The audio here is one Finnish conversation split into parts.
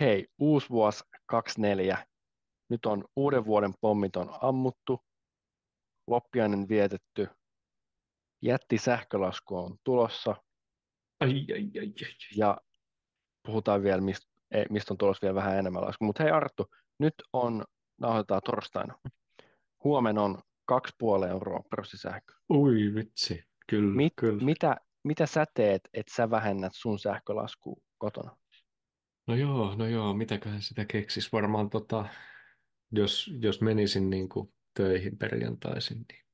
hei, uusi vuosi 24. Nyt on uuden vuoden pommit on ammuttu, loppiainen vietetty, jätti sähkölasku on tulossa Ai, ai, ai, ai. ja puhutaan vielä, mistä mist on tulossa vielä vähän enemmän lasku. Mutta hei Arttu, nyt on, nauhoitetaan torstaina. Huomenna on 2,5 euroa pörssisähkö. Ui vitsi, kyllä, Mit, kyllä. mitä, mitä sä teet, että sä vähennät sun sähkölaskua kotona? No joo, no joo, mitäköhän sitä keksis. Varmaan tota, jos, jos menisin niin kuin töihin perjantaisin, niin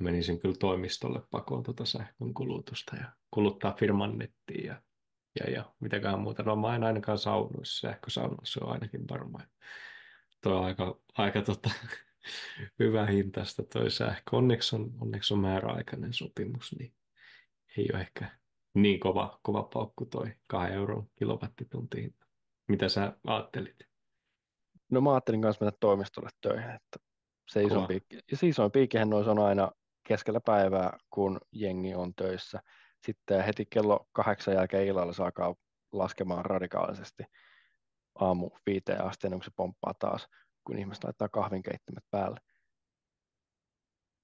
menisin kyllä toimistolle pakoon tota sähkön kulutusta ja kuluttaa firman nettiin ja, ja, ja mitäköhän muuta. No mä en ainakaan saunoissa, sähkösaunoissa on ainakin varmaan. Toi on aika, aika tota, hyvä hintasta toi sähkö. Onneksi on, onneksi on määräaikainen sopimus, niin ei ole ehkä niin kova, kova paukku toi 2 euron kilowattitunti hinta. Mitä sä ajattelit? No mä ajattelin kanssa mennä toimistolle töihin, että se iso piikki, se isoin piikkihän noissa on aina keskellä päivää, kun jengi on töissä. Sitten heti kello kahdeksan jälkeen illalla alkaa laskemaan radikaalisesti aamu viiteen asti, ennen kuin se pomppaa taas, kun ihmiset laittaa kahvinkeittimet päälle.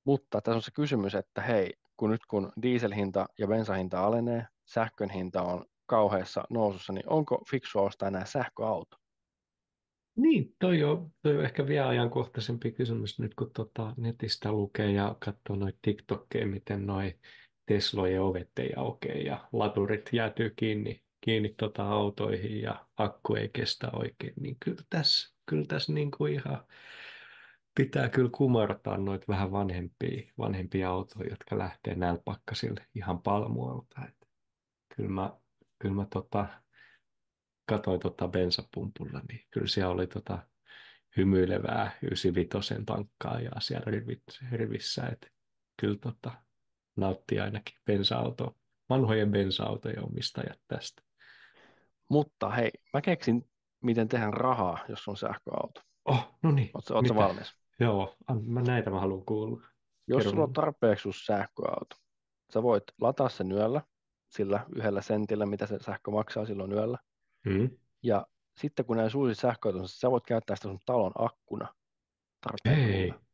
Mutta tässä on se kysymys, että hei, kun nyt kun dieselhinta ja bensahinta alenee, sähkön hinta on kauheassa nousussa, niin onko fiksua ostaa enää sähköauto? Niin, toi on, toi on ehkä vielä ajankohtaisempi kysymys nyt, kun tota netistä lukee ja katsoo noita TikTokkeja, miten noi Teslojen ovet ei aukea ja laturit jäätyy kiinni, kiinni tota autoihin ja akku ei kestä oikein, niin kyllä tässä, kyllä tässä niin kuin ihan pitää kyllä kumartaa noita vähän vanhempia, vanhempia autoja, jotka lähtee näillä pakkasilla ihan palmualta. Kyllä mä, kyllä mä tota, katoin tota bensapumpulla, niin kyllä siellä oli tota hymyilevää 95 tankkaajaa siellä rivit, rivissä, että kyllä tota, nautti ainakin bensa-auto, vanhojen bensa-autojen omistajat tästä. Mutta hei, mä keksin, miten tehdään rahaa, jos on sähköauto. Oh, no niin, Oletko, mitä? valmis? Joo, mä näitä mä haluan kuulla. Jos Kerro sulla on tarpeeksi sun sähköauto, sä voit lataa sen yöllä, sillä yhdellä sentillä, mitä se sähkö maksaa silloin yöllä. Mm. Ja sitten kun näin uusi sähköauto, sä voit käyttää sitä sun talon akkuna tarpeen Hei, tullen.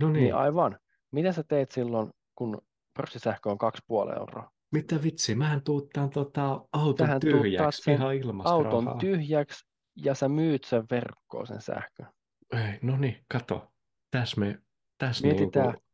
no Niin niin, aivan. Mitä sä teet silloin, kun pörssisähkö on 2,5 euroa? mitä vitsi, mähän tuuttaan tota auton tuuttaat tyhjäksi sen ihan ilmasta auton rahaa. tyhjäksi ja sä myyt sen verkkoon sen sähkön. Ei, no niin, kato, tässä me, tässä Mietitään, niinku,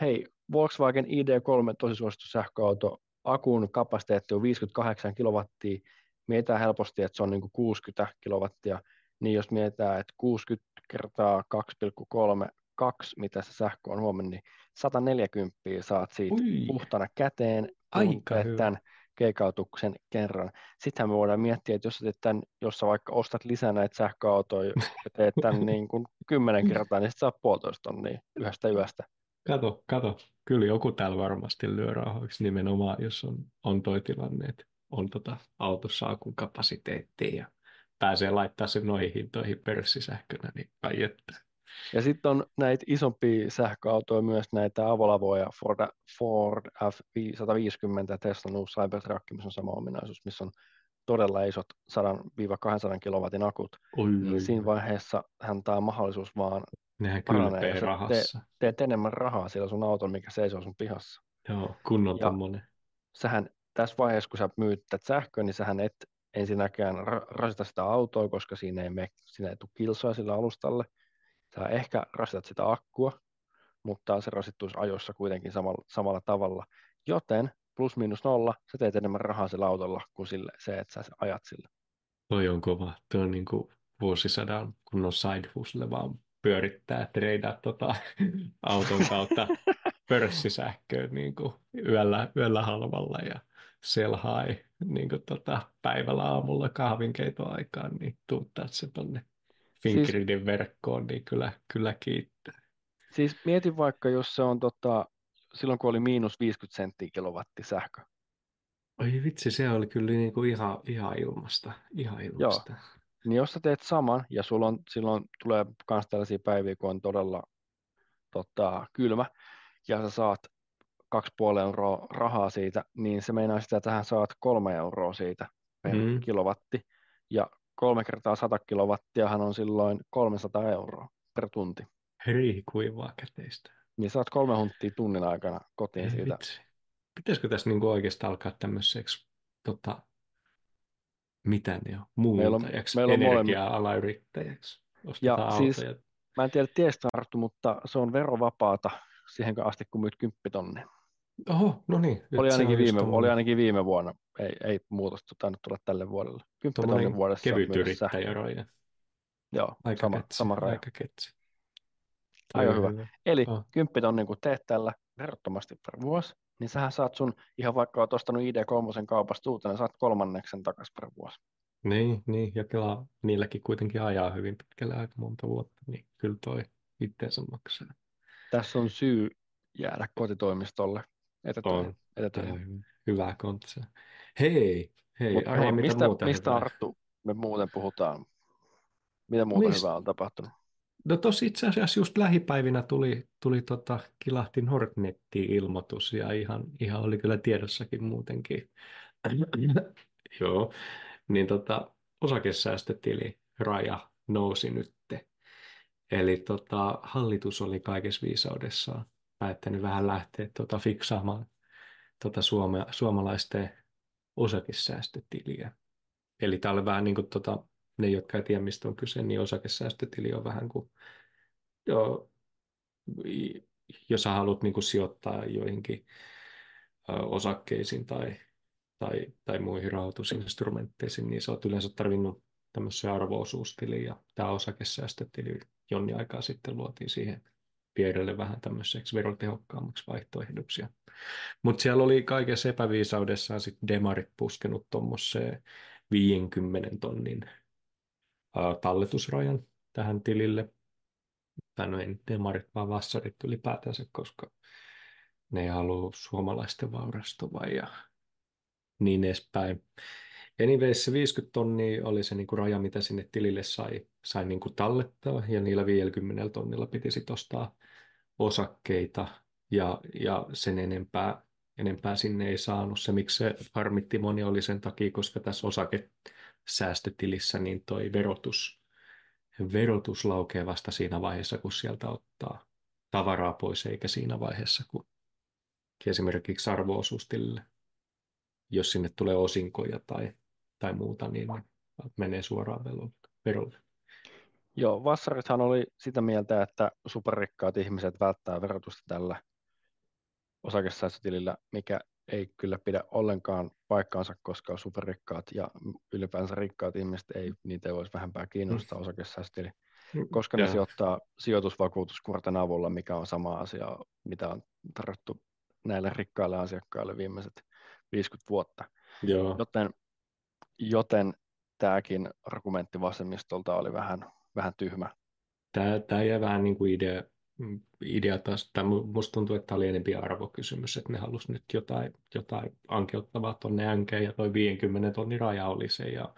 hei, Volkswagen ID3 tosi suosittu sähköauto, akun kapasiteetti on 58 kilowattia, mietitään helposti, että se on niin kuin 60 kilowattia, niin jos mietitään, että 60 kertaa 2,32, mitä se sähkö on huomenna, niin 140 saat siitä ui, puhtana käteen, kun aika hyvä. tämän keikautuksen kerran. Sittenhän me voidaan miettiä, että jos teet tämän, jos sä vaikka ostat lisää näitä sähköautoja ja teet tämän niin kuin kymmenen kertaa, niin sitten saat puolitoista tonnia yhdestä yöstä. Kato, kato, kyllä joku täällä varmasti lyö rahoiksi nimenomaan, jos on, on toi tilanne, että on tota autossa akun kapasiteettia ja pääsee laittaa sen noihin hintoihin pörssisähkönä, niin ai että. Ja sitten on näitä isompia sähköautoja myös, näitä avolavoja, Ford, Ford F150, Tesla uusi Cybertruck, missä on sama ominaisuus, missä on todella isot 100-200 kilowatin akut, Oi, niin oi, siinä vaiheessa hän tämä mahdollisuus vaan Nehän jos sä te, rahassa. teet enemmän rahaa sillä sun auton, mikä seisoo sun pihassa. Joo, kunnon Ja tommonen. sähän tässä vaiheessa, kun sä myyt tätä sähköä, niin sähän et ensinnäkään ra- rasita sitä autoa, koska siinä ei, me, siinä ei tule kilsoa sillä alustalle. Sä ehkä rasitat sitä akkua, mutta se rasittuisi ajoissa kuitenkin samalla, samalla tavalla. Joten plus miinus nolla, sä teet enemmän rahaa sillä autolla kuin sille, se, että sä ajat sillä. Toi on kova. Toi on niinku vuosisadan kunnon side vaan pyörittää, treidaa tota auton kautta pörssisähköön niin kuin yöllä, yöllä halvalla ja sell high niin kuin tota, päivällä aamulla kahvinkeitoaikaan, niin tuuttaa se tonne Siis, Fingridin verkkoon, niin kyllä, kyllä kiittää. siis mieti vaikka, jos se on tota, silloin kun oli miinus 50 senttiä kilowatti sähkö. Oi vitsi, se oli kyllä niin kuin ihan, ihan ilmasta, ihan Joo, ilmasta. Niin jos sä teet saman ja sulla on, silloin tulee myös tällaisia päiviä, kun on todella tota, kylmä ja sä saat 2,5 euroa rahaa siitä, niin se meinaa sitä, että hän saat kolme euroa siitä per Mm, kilowatti. Ja kolme kertaa 100 kilowattiahan on silloin 300 euroa per tunti. Riikuivaa käteistä. Niin saat kolme hunttia tunnin aikana kotiin Ei siitä. vitsi. Pitäisikö tässä niinku oikeastaan alkaa tämmöiseksi, tota, mitä ne on, Meillä on- muuntajaksi, meillä on energia-alayrittäjäksi. Ostetaan Ja siis-. Mä en tiedä tiestä Arttu, mutta se on verovapaata siihen asti, kun myyt kymppitonni. Oho, no niin. Oli ainakin, viime, oli tommonen- ainakin viime vuonna. Ei, ei muutosta tainnut tulla tälle vuodelle. Kymppitonnin tommonen vuodessa kevyt yrittäjäraja. Joo, Aika sama, ketsi, sama raja. aika ketsi. Toi on hyvä. Eli Oh. kymppitonnin kun teet tällä verottomasti per vuosi, niin sähän saat sun, ihan vaikka oot ostanut ID3 kaupasta uutena, niin saat kolmanneksen takaisin per vuosi. Niin, niin, ja Kela niilläkin kuitenkin ajaa hyvin pitkälle aika monta vuotta, niin kyllä toi itteensä maksaa. Tässä on syy jäädä kotitoimistolle etätöihin. On. etätöihin. Hyvä kontsa. Hei, hei, Mut Ari, hei, mitä mistä, muuta mistä hyvää? Arttu me muuten puhutaan? Mitä muuta Mist- hyvää on tapahtunut? No tossa itse asiassa just lähipäivinä tuli, tuli tota, kilahti Nordnettiin ilmoitus ja ihan, ihan oli kyllä tiedossakin muutenkin. Joo, niin tota, osakesäästötili raja nousi nytte. Eli tota, hallitus oli kaikessa viisaudessaan päättänyt vähän lähteä tota, fiksaamaan tota, suome, suomalaisten osakesäästötiliä. Eli tämä oli vähän niin kuin tota, ne, jotka ei tiedä, mistä on kyse, niin osakesäästötili on vähän kuin, joo, i- jos sä haluat niin kuin sijoittaa joihinkin osakkeisiin tai, tai, tai muihin rahoitusinstrumentteisiin, niin sä oot yleensä tarvinnut tämmöisen arvo-osuustili ja tämä osakesäästötili jonni aikaa sitten luotiin siihen vierelle vähän tämmöiseksi verotehokkaammaksi vaihtoehdoksi. Mutta siellä oli kaikessa epäviisaudessaan sitten demarit puskenut tuommoiseen 50 tonnin talletusrajan tähän tilille. Tai no ei nyt demarit, vaan vassarit ylipäätänsä, koska ne ei halua suomalaisten vaurastuvan ja niin edespäin. Anyways, se 50 tonnia oli se niinku raja, mitä sinne tilille sai, sai niinku tallettaa, ja niillä 50 tonnilla piti sitten ostaa osakkeita, ja, ja sen enempää, enempää sinne ei saanut. Se, miksi se harmitti moni, oli sen takia, koska tässä osakesäästötilissä niin toi verotus, verotus laukee vasta siinä vaiheessa, kun sieltä ottaa tavaraa pois, eikä siinä vaiheessa, kun esimerkiksi arvo-osuustilille, jos sinne tulee osinkoja tai, tai muuta, niin ne menee suoraan verolle. Joo, vassarithan oli sitä mieltä, että superrikkaat ihmiset välttää verotusta tällä osakesäästötilillä, mikä ei kyllä pidä ollenkaan paikkaansa, koska superrikkaat ja ylipäänsä rikkaat ihmiset ei, niitä ei voisi vähempää kiinnostaa osakesäästötili, koska ne sijoittaa sijoitusvakuutuskuorten avulla, mikä on sama asia, mitä on tarjottu näille rikkaille asiakkaille viimeiset 50 vuotta. Joo, Joten, joten tämäkin argumentti vasemmistolta oli vähän, vähän tyhmä. tämä, tämä jäi vähän niin kuin idea, idea taas, mu- musta tuntuu, että tämä oli enempi arvokysymys, että ne halusi nyt jotain, jotain ankeuttavaa tuonne änkeen, ja toi 50 tonnin raja oli se, ja,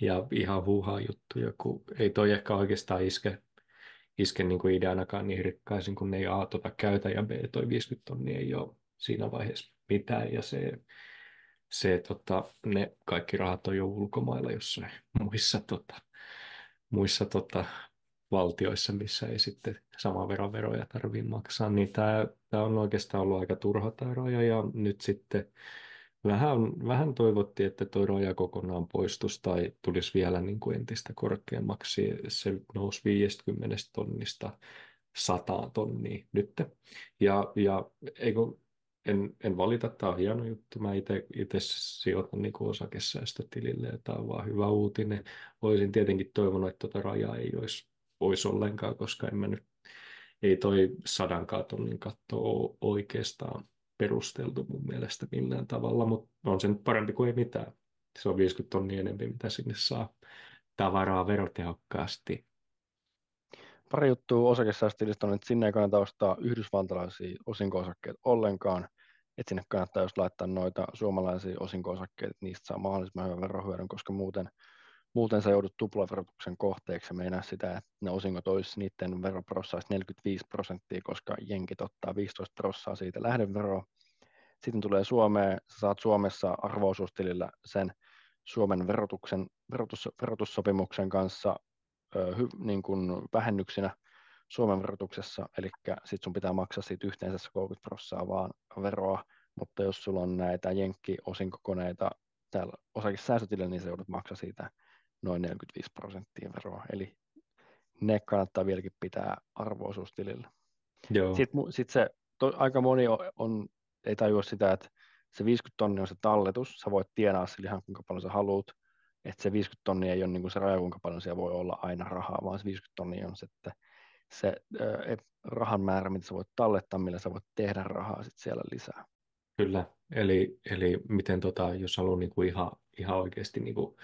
ja ihan huuhaa juttuja, kun ei toi ehkä oikeastaan iske, iske niin kuin ideanakaan niin rikkaisin, kun ne ei A tota käytä, ja B toi 50 tonnia ei ole siinä vaiheessa mitään, ja se, se tota, ne kaikki rahat on jo ulkomailla jossain muissa, tota, muissa tota, valtioissa, missä ei sitten samaa veron veroja tarvitse maksaa, niin tämä, tämä on oikeastaan ollut aika turha tämä raja, ja nyt sitten vähän, vähän toivottiin, että tuo raja kokonaan poistuisi tai tulisi vielä niin kuin entistä korkeammaksi. Se nousi 50 tonnista 100 tonnia nyt. Ja, ja eikö, en, en valita, tämä on hieno juttu. Mä itse sijoitan niin osakesäästötilille ja tämä on vaan hyvä uutinen. Olisin tietenkin toivonut, että tuota rajaa ei olisi, olisi ollenkaan, koska en mä nyt, ei toi sadan tonnin katto ole oikeastaan perusteltu mun mielestä millään tavalla, mutta on se nyt parempi kuin ei mitään. Se on 50 tonnia enemmän, mitä sinne saa tavaraa verotehokkaasti. Pari juttua osakesäästötilistä on, että sinne ei kannata ostaa yhdysvaltalaisia osinko-osakkeita ollenkaan. Että sinne kannattaa just laittaa noita suomalaisia osinko-osakkeita, niistä saa mahdollisimman hyvän verohyödyn, koska muuten, muuten sä joudut tuplaverotuksen kohteeksi. Meinaa sitä, että ne osingot olisi niiden veroprossa 45 prosenttia, koska jenkit ottaa 15 prosenttia siitä lähdeveroa. Sitten tulee Suomeen, sä saat Suomessa arvo sen Suomen verotuksen, verotus, verotussopimuksen kanssa ö, hy, niin kuin vähennyksinä Suomen verotuksessa, eli sitten sun pitää maksaa siitä yhteensä 30 prosenttia vaan veroa, mutta jos sulla on näitä jenkki-osinkokoneita täällä osakesäästötilillä, niin se joudut maksaa siitä noin 45 prosenttia veroa, eli ne kannattaa vieläkin pitää arvoisuustilillä. Joo. Sitten sit se, to, aika moni on, on, ei tajua sitä, että se 50 tonnia on se talletus, sä voit tienaa sillä ihan kuinka paljon sä haluat, että se 50 tonnia ei ole niin kuin se raja, kuinka paljon siellä voi olla aina rahaa, vaan se 50 tonnia on se, että se äh, rahan määrä, mitä sä voit tallettaa, millä sä voit tehdä rahaa sit siellä lisää. Kyllä, eli, eli miten tota, jos haluaa niin kuin ihan, ihan oikeasti niin kuin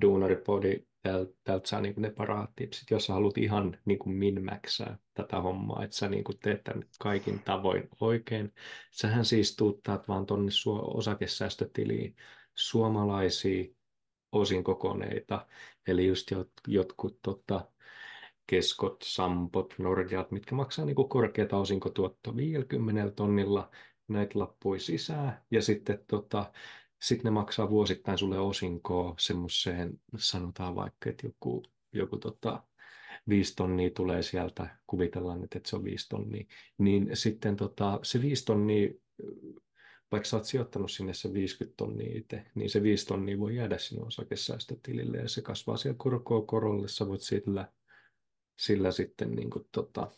duunaripodi, täältä saa niin ne parhaat tipsit, jos sä haluat ihan niin kuin min-maxaa tätä hommaa, että sä niin teet tämän kaikin tavoin oikein. Sähän siis tuuttaat vaan tonne osakesäästötiliin suomalaisia osinkokoneita, eli just jot, jotkut tota, keskot, sampot, norjat, mitkä maksaa niin kuin korkeata osinkotuottoa 50 tonnilla, näitä lappui sisään, ja sitten tota, sit ne maksaa vuosittain sulle osinkoa semmoiseen, sanotaan vaikka, että joku, joku tota, viisi tonnia tulee sieltä, kuvitellaan, että se on viisi tonnia, niin sitten tota, se viisi tonnia, vaikka sä oot sijoittanut sinne se 50 tonnia itse, niin se viisi tonnia voi jäädä sinne osakesäästötilille ja se kasvaa siellä korkoa korolle, sä voit sillä, sillä sitten niin kuin, tota,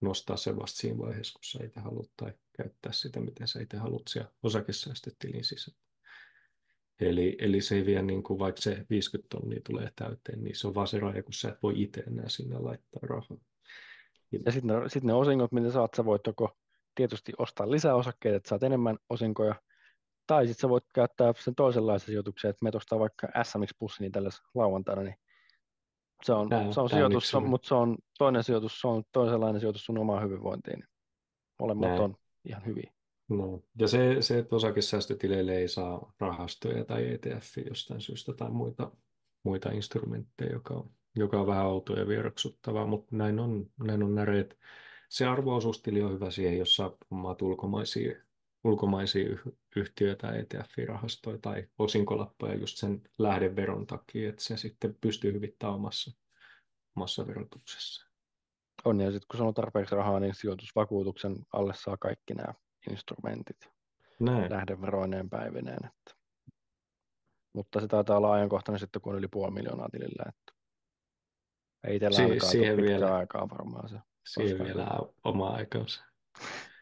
nostaa se vasta siinä vaiheessa, kun sä itse haluat, tai käyttää sitä, miten sä itse haluat siellä osakesäästötilin sisällä. Eli, eli se ei vie, niin kuin, vaikka se 50 tonnia tulee täyteen, niin se on vaan se raja, kun sä et voi itse enää sinne laittaa rahaa. Ja sitten ne, sit ne osingot, mitä saat, sä voit joko tietysti ostaa lisää osakkeita, että saat enemmän osinkoja, tai sitten sä voit käyttää sen toisenlaisen sijoituksen, että me ostaa vaikka SMX-pussi niin tällä lauantaina, niin se on, tämä, se on sijoitus, on, mutta se on toinen sijoitus, se on toisenlainen sijoitus sun omaan hyvinvointiin. Molemmat Näin. on ihan hyviä. No. Ja se, se, että osakesäästötileille ei saa rahastoja tai ETF jostain syystä tai muita, muita instrumentteja, joka on, joka on vähän outoa ja vieroksuttavaa, mutta näin on, näin on näreet. Se arvoosuustili on hyvä siihen, jos saa omat ulkomaisia, ulkomaisia yhtiöitä, ETF-rahastoja tai osinkolappoja just sen lähdeveron takia, että se sitten pystyy hyvittämään omassa, omassa verotuksessa. On, ja sitten kun sanoo tarpeeksi rahaa, niin sijoitusvakuutuksen alle saa kaikki nämä instrumentit Näin. lähdeveroineen päivineen. Että. Mutta se taitaa olla ajankohtainen sitten, kun on yli puoli miljoonaa tilillä. Että ei itsellä si- siihen vielä, aikaa varmaan se. Siihen vielä oma aikansa.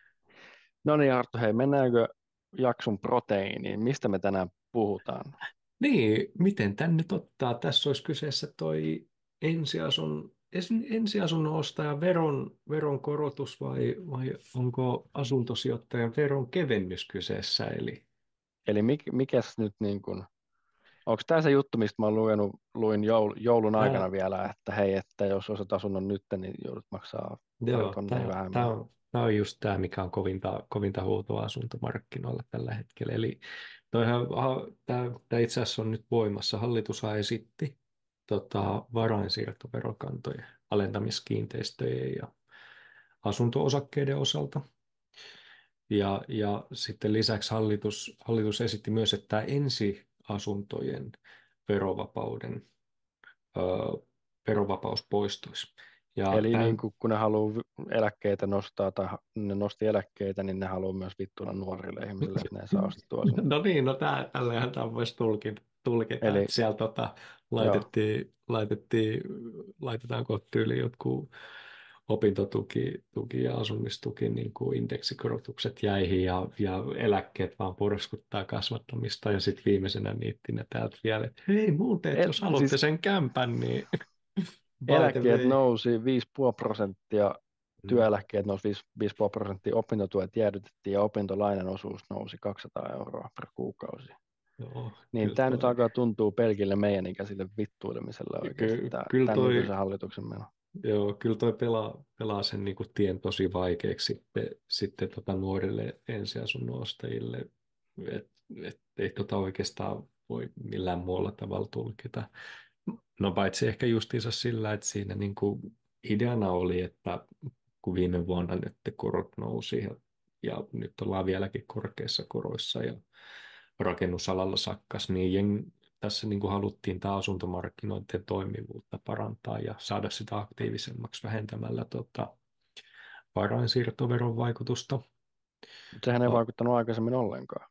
No niin Arto, hei, mennäänkö jakson proteiiniin? Mistä me tänään puhutaan? Niin, miten tänne ottaa? Tässä olisi kyseessä toi ensiasun ensiasunnon ostajan veron, veron korotus vai, vai onko asuntosijoittajan veron kevennys kyseessä? Eli, Eli mik, mikäs nyt niin kuin, onko tämä se juttu, mistä mä luin, luin joul, joulun aikana Ää... vielä, että hei, että jos osat asunnon nyt, niin joudut maksaa Joo, tämä, vähemmän. Tämä on, tämä on just tämä, mikä on kovinta, kovinta huutoa asuntomarkkinoilla tällä hetkellä. Eli toihan, tämä, tämä itse asiassa on nyt voimassa. Hallitushan esitti, tota, varainsiirtoverokantojen alentamiskiinteistöjen ja asuntoosakkeiden osalta. Ja, ja sitten lisäksi hallitus, hallitus esitti myös, että ensiasuntojen verovapauden ö, verovapaus poistuisi. Ja Eli tämän... niin kuin, kun ne haluaa eläkkeitä nostaa tai ne nosti eläkkeitä, niin ne haluaa myös vittuna nuorille ihmisille, että ne saa ostettua No niin, no tällähän tämä voisi tulkita, tulkita Eli, siellä tota, laitettiin, laitettiin, laitetaan tyyliin jotkut opintotuki tuki ja asumistuki niin kuin indeksikorotukset jäihin ja, ja eläkkeet vaan porskuttaa kasvattamista ja sitten viimeisenä niitti ne täältä vielä, että hei muuten, Et, jos haluatte siis... sen kämpän, niin Eläkkeet nousi 5,5 prosenttia, mm. työeläkkeet nousi 5,5 prosenttia, opintotuet jäädytettiin ja opintolainan osuus nousi 200 euroa per kuukausi. Joo, niin tämä toi... nyt alkaa tuntua pelkille meidän ikäisille vittuilemiselle oikeasti, Ky- tämä, kyllä toi... hallituksen meno. Joo, kyllä toi pelaa, pelaa sen niin kuin tien tosi vaikeaksi sitten, sitten tota nuorille ensiasunnon ostajille, että et, ei tota oikeastaan voi millään muulla tavalla tulkita. No paitsi ehkä justiinsa sillä, että siinä niin kuin ideana oli, että kun viime vuonna nyt korot nousi ja, ja nyt ollaan vieläkin korkeissa koroissa ja rakennusalalla sakkas, niin jen, tässä niin kuin haluttiin tämä asuntomarkkinoiden toimivuutta parantaa ja saada sitä aktiivisemmaksi vähentämällä tota, varainsiirtoveron vaikutusta. Mutta sehän ei vaikuttanut aikaisemmin ollenkaan.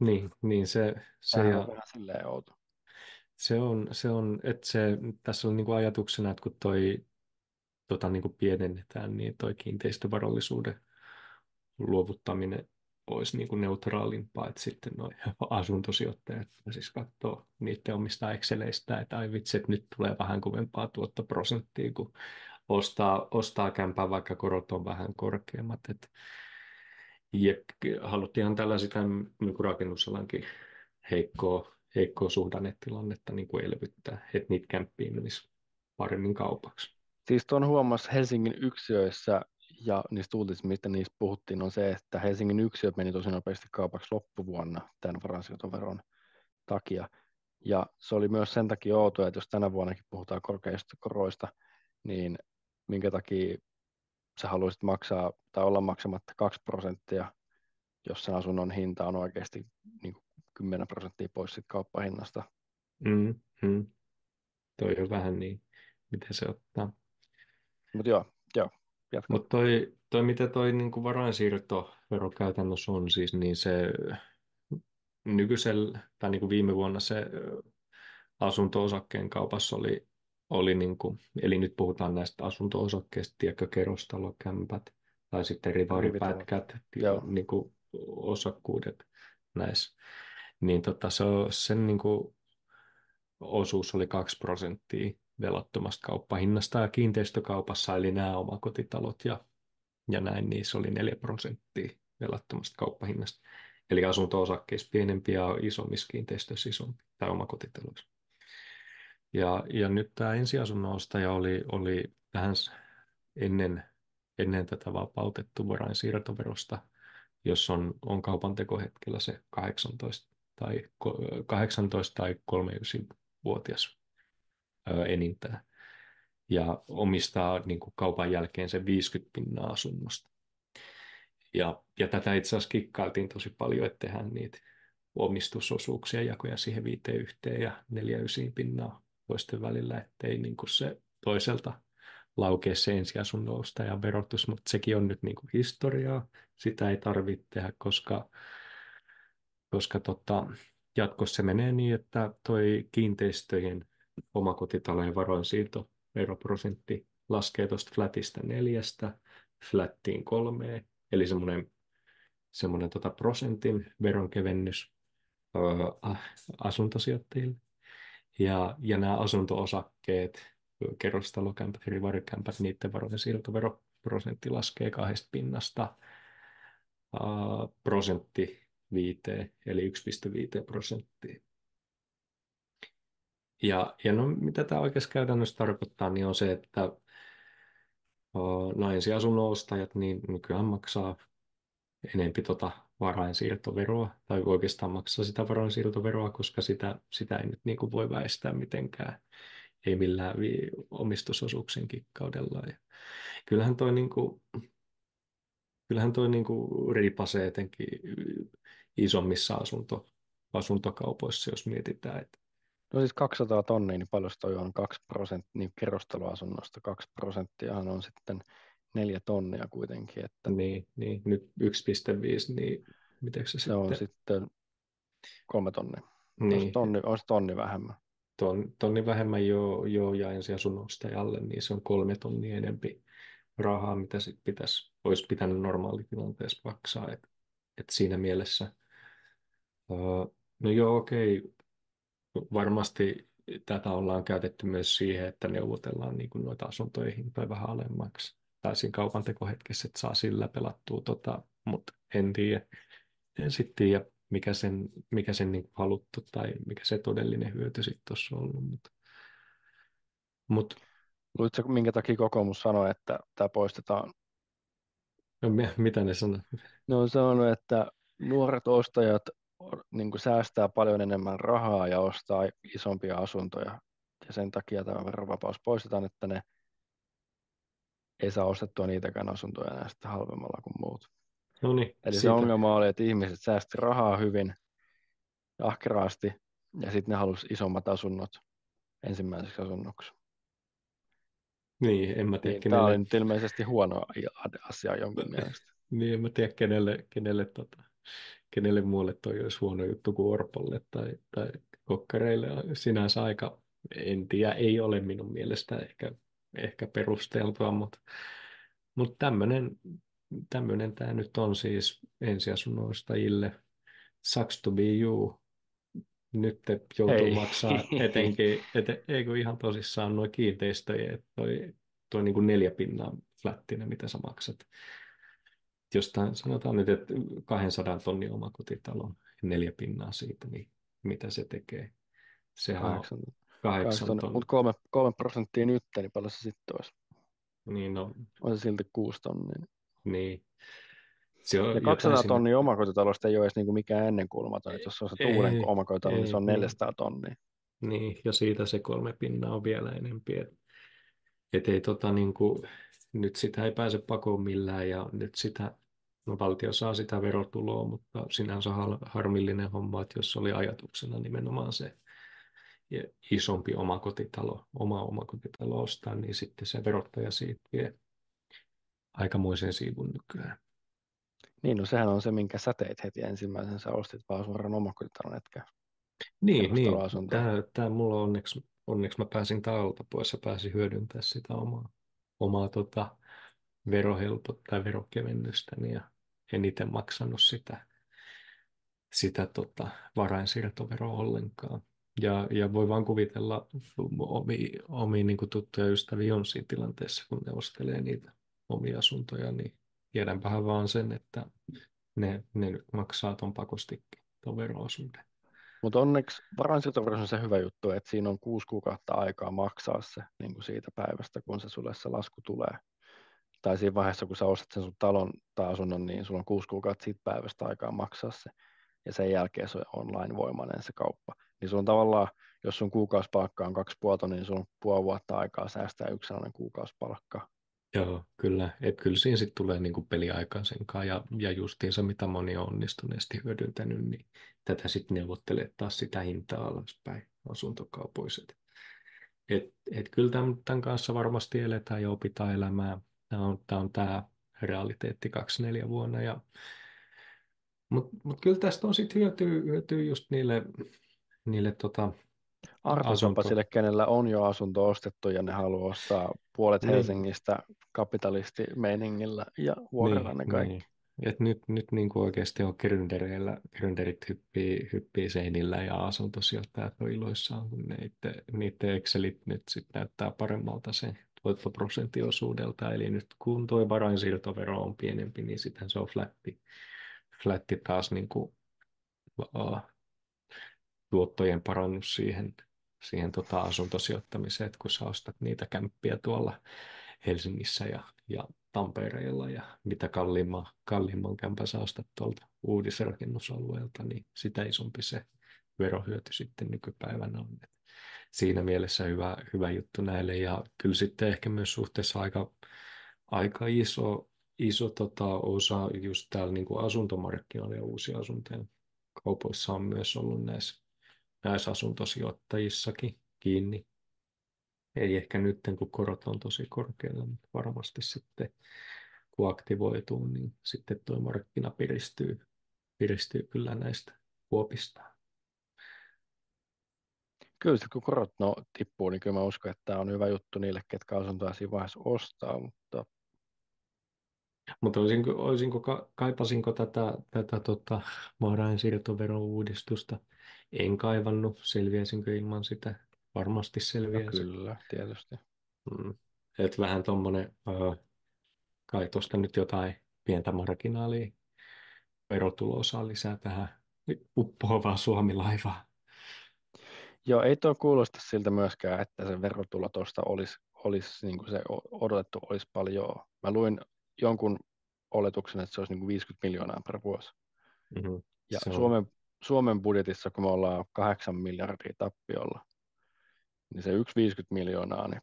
Niin, niin se, se, ja, on vähän silleen outo. se on, se on, että se, tässä on niin kuin ajatuksena, että kun toi tota, niin kuin pienennetään, niin toi kiinteistövarallisuuden luovuttaminen olisi niin kuin neutraalimpaa, että sitten nuo asuntosijoittajat siis katsoo niiden omista Exceleistä, että ai vitsi, että nyt tulee vähän kovempaa tuottoprosenttia, kun ostaa, ostaa kämpää, vaikka korot on vähän korkeammat. Et, ja haluttiin tällä sitä niin kuin rakennusalankin heikkoa, heikkoa suhdannetilannetta niin kuin elvyttää, että niitä kämppiä menisi paremmin kaupaksi. Siis tuon huomasi Helsingin yksiöissä ja niistä uutisista, mistä niistä puhuttiin, on se, että Helsingin yksiöt meni tosi nopeasti kaupaksi loppuvuonna tämän varainsiirtoveron takia. Ja se oli myös sen takia outoa, että jos tänä vuonnakin puhutaan korkeista koroista, niin minkä takia sä haluaisit maksaa tai olla maksamatta 2 prosenttia, jos sen asunnon hinta on oikeasti niin kuin 10 prosenttia pois siitä kauppahinnasta. Mm, mm. Toi on vähän niin, miten se ottaa. Mutta joo, joo, jatka. Mutta toi, toi, mitä toi niin kuin varainsiirtovero käytännössä on siis, niin se nykyisellä, tai niin kuin viime vuonna se asunto-osakkeen kaupassa oli, oli niin kuin, eli nyt puhutaan näistä asunto-osakkeista, tiedätkö, kerrostalokämpät, tai sitten rivaripätkät, niin kuin osakkuudet näissä. Niin tota, se sen niin kuin osuus oli 2 prosenttia velattomasta kauppahinnasta ja kiinteistökaupassa, eli nämä omakotitalot ja, ja näin, niin se oli 4 prosenttia velattomasta kauppahinnasta. Eli asunto-osakkeissa pienempi ja isommissa kiinteistöissä isompi, tai omakotitaloissa. Ja, ja nyt tämä ensiasunnon ostaja oli, oli tähän s- ennen, ennen tätä vapautettu varainsiirtoverosta, jos on, on kaupan tekohetkellä se 18 tai, ko- 18 tai 39-vuotias ö, enintään. Ja omistaa niin kuin kaupan jälkeen sen 50 pinnaa asunnosta. Ja, ja tätä itse asiassa kikkailtiin tosi paljon, että tehdään niitä omistusosuuksia jakoja siihen viiteen yhteen ja neljä ysiin pinnaa toisten välillä, ettei niin kuin se toiselta laukea se ensiasunnon ostajan verotus, mutta sekin on nyt niin kuin historiaa. Sitä ei tarvitse tehdä, koska, koska tota, jatkossa se menee niin, että toi kiinteistöjen omakotitalojen varoinsiirtoveroprosentti laskee tuosta flatista neljästä flattiin kolmeen, eli semmoinen semmoinen tota prosentin veronkevennys asuntosijoittajille. Ja, ja nämä asunto-osakkeet, kerrostalokämpät, rivarikämpät, niiden varojen siirtoveroprosentti laskee kahdesta pinnasta prosentti viiteen, eli 1,5 prosenttia. Ja, ja no, mitä tämä oikeassa käytännössä tarkoittaa, niin on se, että ää, no ensiasunnon ostajat niin nykyään maksaa enempi tota varainsiirtoveroa, tai oikeastaan maksaa sitä varainsiirtoveroa, koska sitä, sitä ei nyt niin kuin voi väistää mitenkään, ei millään omistusosuuksien kikkaudella. Ja kyllähän toi, niin kuin, kyllähän toi niin kuin riipasee etenkin isommissa asunto, asuntokaupoissa, jos mietitään, että No siis 200 tonnia, niin paljon toi on 2 prosenttia, niin kerrostaloasunnosta 2 prosenttiahan on sitten neljä tonnia kuitenkin, että niin, niin, nyt 1,5, niin miten se, se sitten, on sitten kolme tonnia. On se niin, tonni, on se tonni vähemmän. ton, tonni vähemmän jo, jo ja ensiasunnon ostajalle, niin se on kolme tonnia enempi rahaa, mitä sit pitäisi, olisi pitänyt normaalitilanteessa maksaa. Et, et siinä mielessä, uh, no joo, okei, varmasti tätä ollaan käytetty myös siihen, että neuvotellaan niin kuin noita asuntojen hintoja vähän alemmaksi. Tai siinä kaupan tekohetkessä, että saa sillä pelattua, tota, mutta en tiedä. En sitten tiedä, mikä sen, mikä sen niin haluttu tai mikä se todellinen hyöty sitten tuossa on ollut. Mutta mut, Luitko, minkä takia kokoomus sanoi, että tämä poistetaan? no, mi- mitä ne sanoo? Ne on sanonut, että nuoret ostajat niin kuin säästää paljon enemmän rahaa ja ostaa isompia asuntoja. Ja sen takia tämä verovapaus poistetaan, että ne ei saa ostettua niitäkään asuntoja enää sitten halvemmalla kuin muut. No niin, Eli se siitä. ongelma oli, että ihmiset säästi rahaa hyvin ahkeraasti Ja sitten ne halusi isommat asunnot ensimmäiseksi asunnoksi. Niin, en mä tiedä, niin, Tämä oli nyt ilmeisesti huono asia jonkun mielestä. Niin, en mä tiedä, kenelle, kenelle, tota, kenelle muulle toi olisi huono juttu kuin Orpolle tai, tai kokkareille. Sinänsä aika, en tiedä, ei ole minun mielestä ehkä, ehkä perusteltua, mutta, mutta tämmöinen tämmöinen tämä nyt on siis ensiasunnoistajille. Sucks to be you. Nyt te joutuu Ei. maksaa etenkin, eten, eikö ihan tosissaan noin kiinteistöjä, että toi, toi niin kuin neljä pinnaa flättinä, mitä sä maksat. Jostain sanotaan nyt, että 200 tonnia omakotitalo, neljä pinnaa siitä, niin mitä se tekee? Se on kahdeksan tonnia. Mutta kolme, kolme prosenttia nyt, niin paljon se sitten olisi? Niin no. On se silti kuusi tonnia. Niin. Se on ja 200 tonnia omakotitalosta ei ole edes niinku mikään ennenkuulumaton. Jos se on se tuulen omakotitalo, niin se on 400 niin. tonnia. Niin, ja siitä se kolme pinnaa on vielä enempi. Et, et ei tota, niinku, nyt sitä ei pääse pakoon millään ja nyt sitä, no valtio saa sitä verotuloa, mutta sinänsä harmillinen homma, että jos oli ajatuksena nimenomaan se isompi omakotitalo, oma omakotitalo ostaa, niin sitten se verottaja siitä vie aikamoisen siivun nykyään. Niin, no sehän on se, minkä sä teit heti ensimmäisen. Sä ostit vaan suoraan omakotitalon, etkä Niin, niin. Tämä, tämä mulla onneksi, onneksi mä pääsin taalta pois ja pääsin hyödyntämään sitä omaa, omaa tota, verohelpot tai verokevennystäni ja en itse maksanut sitä, sitä tota, varainsiirtoveroa ollenkaan. Ja, ja voi vaan kuvitella omi, omi niin tuttuja ystäviä on siinä tilanteessa, kun ne ostelee niitä omia asuntoja, niin tiedänpähän vaan sen, että ne, ne maksaa tuon pakostikin, tuon veroasunnon. Mutta onneksi varainsiirtoverossa on se hyvä juttu, että siinä on kuusi kuukautta aikaa maksaa se niin kuin siitä päivästä, kun se sulle se lasku tulee. Tai siinä vaiheessa, kun sä ostat sen sun talon tai asunnon, niin sulla on kuusi kuukautta siitä päivästä aikaa maksaa se. Ja sen jälkeen se on online-voimainen se kauppa. Niin sulla on tavallaan, jos sun kuukausipalkka on kaksi puolta, niin sulla on puoli vuotta aikaa säästää yksi sellainen kuukausipalkka Joo, kyllä. Et kyllä siinä sitten tulee niinku peliaikaa senkaan ja, ja justiinsa mitä moni on onnistuneesti hyödyntänyt, niin tätä sitten neuvottelee taas sitä hintaa alaspäin asuntokaupoissa. Et, et kyllä tämän, tämän, kanssa varmasti eletään ja opitaan elämään. Tämä on tämä on tämä realiteetti 24 vuonna. Ja, Mutta mut kyllä tästä on sitten hyötyä, hyötyä just niille, niille tota, Arvotonpa sille, kenellä on jo asunto ostettu ja ne haluaa ostaa puolet niin. Helsingistä kapitalistimeiningillä ja vuokralla niin, ne kaikki. Niin. Et nyt, nyt niin kuin oikeasti on gründereillä, gründerit hyppii, hyppii seinillä ja asuntosijoittajat on iloissaan, kun niiden, niiden Excelit nyt sit näyttää paremmalta sen tuottoprosenttiosuudelta. Eli nyt kun tuo varainsiirtovero on pienempi, niin sitten se on flatti, flatti taas niin kuin, uh, tuottojen parannus siihen siihen tota asuntosijoittamiseen, että kun sä ostat niitä kämppiä tuolla Helsingissä ja, ja Tampereella ja mitä kalliimman, kalliimman kämpän sä ostat tuolta uudisrakennusalueelta, niin sitä isompi se verohyöty sitten nykypäivänä on. Siinä mielessä hyvä, hyvä juttu näille ja kyllä sitten ehkä myös suhteessa aika, aika iso, iso tota osa just täällä niin asuntomarkkinoilla ja uusia asuntojen kaupoissa on myös ollut näissä näissä asuntosijoittajissakin kiinni. Ei ehkä nyt, kun korot on tosi korkealla, mutta varmasti sitten kun aktivoituu, niin sitten tuo markkina piristyy, piristyy kyllä näistä kuopista. Kyllä sitten kun korot no, tippuu, niin kyllä mä uskon, että tämä on hyvä juttu niille, ketkä asuntoa siinä vaiheessa ostaa, mutta mutta olisinko, olisinko, kaipasinko tätä, tätä tota, varainsiirtoverouudistusta en kaivannut, selviäisinkö ilman sitä? Varmasti selviäisin. No kyllä, tietysti. Mm. Et vähän tuommoinen, äh, kai tuosta nyt jotain pientä marginaalia verotuloa lisää tähän uppoavaa Suomi-laivaa. Joo, ei tuo kuulosta siltä myöskään, että se verotulo tuosta olisi, olisi niin kuin se odotettu olisi paljon. Mä luin jonkun oletuksen, että se olisi niin kuin 50 miljoonaa per vuosi. Mm-hmm. Ja Suomen Suomen budjetissa, kun me ollaan 8 miljardia tappiolla, niin se 1,50 miljoonaa, niin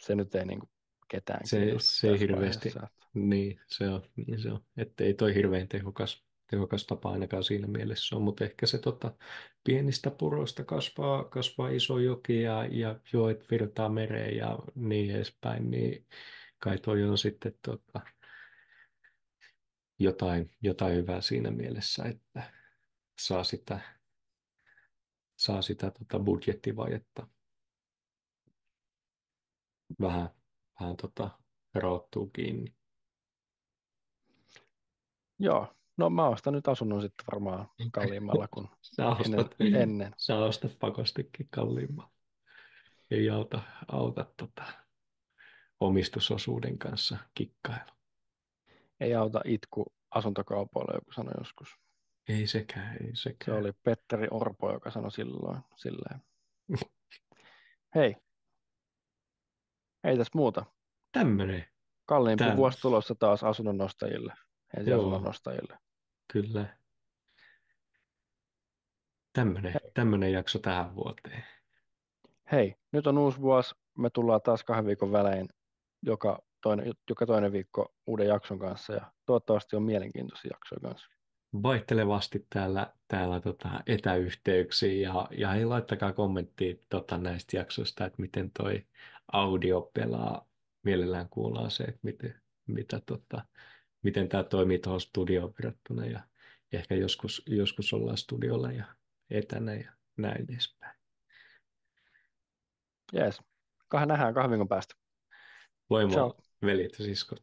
se nyt ei niin kuin ketään se, se ei hirveästi, niin se on, niin se on, että ei toi hirveän tehokas, tehokas tapa ainakaan siinä mielessä on, mutta ehkä se tota, pienistä puroista kasvaa, kasvaa iso joki ja, ja joet virtaa mereen ja niin edespäin, niin kai toi on sitten tota, jotain, jotain hyvää siinä mielessä, että saa sitä, saa sitä tota budjettivajetta vähän, vähän tota, roottuu kiinni. Joo, no mä ostan nyt asunnon sitten varmaan kalliimmalla kuin Sä ostat, ennen. ennen. sä ostat pakostikin kalliimmalla. Ei auta, auta tota, omistusosuuden kanssa kikkailu. Ei auta itku asuntokaupoille, joku sanoi joskus. Ei sekään, ei Se sekään. oli Petteri Orpo, joka sanoi silloin silleen. Hei, ei tässä muuta. Tämmönen, Kalliimpi Tän- vuosi tulossa taas asunnon nostajille, ensiasunnon nostajille. kyllä. Tämmönen, tämmönen jakso tähän vuoteen. Hei, nyt on uusi vuosi. Me tullaan taas kahden viikon välein joka toinen, joka toinen viikko uuden jakson kanssa ja toivottavasti on mielenkiintoisia jaksoja kanssa. Vaihtelevasti täällä, täällä tota etäyhteyksiin ja, ja hei, laittakaa kommenttia tota näistä jaksoista, että miten toi audio pelaa. Mielellään kuullaan se, että miten, mitä tota, miten tämä toimii tuohon studioon verrattuna ja ehkä joskus, joskus ollaan studiolla ja etänä ja näin edespäin. Jees, kahden nähdään kahden viikon päästä. Moi moi, Ciao. veljet ja siskot.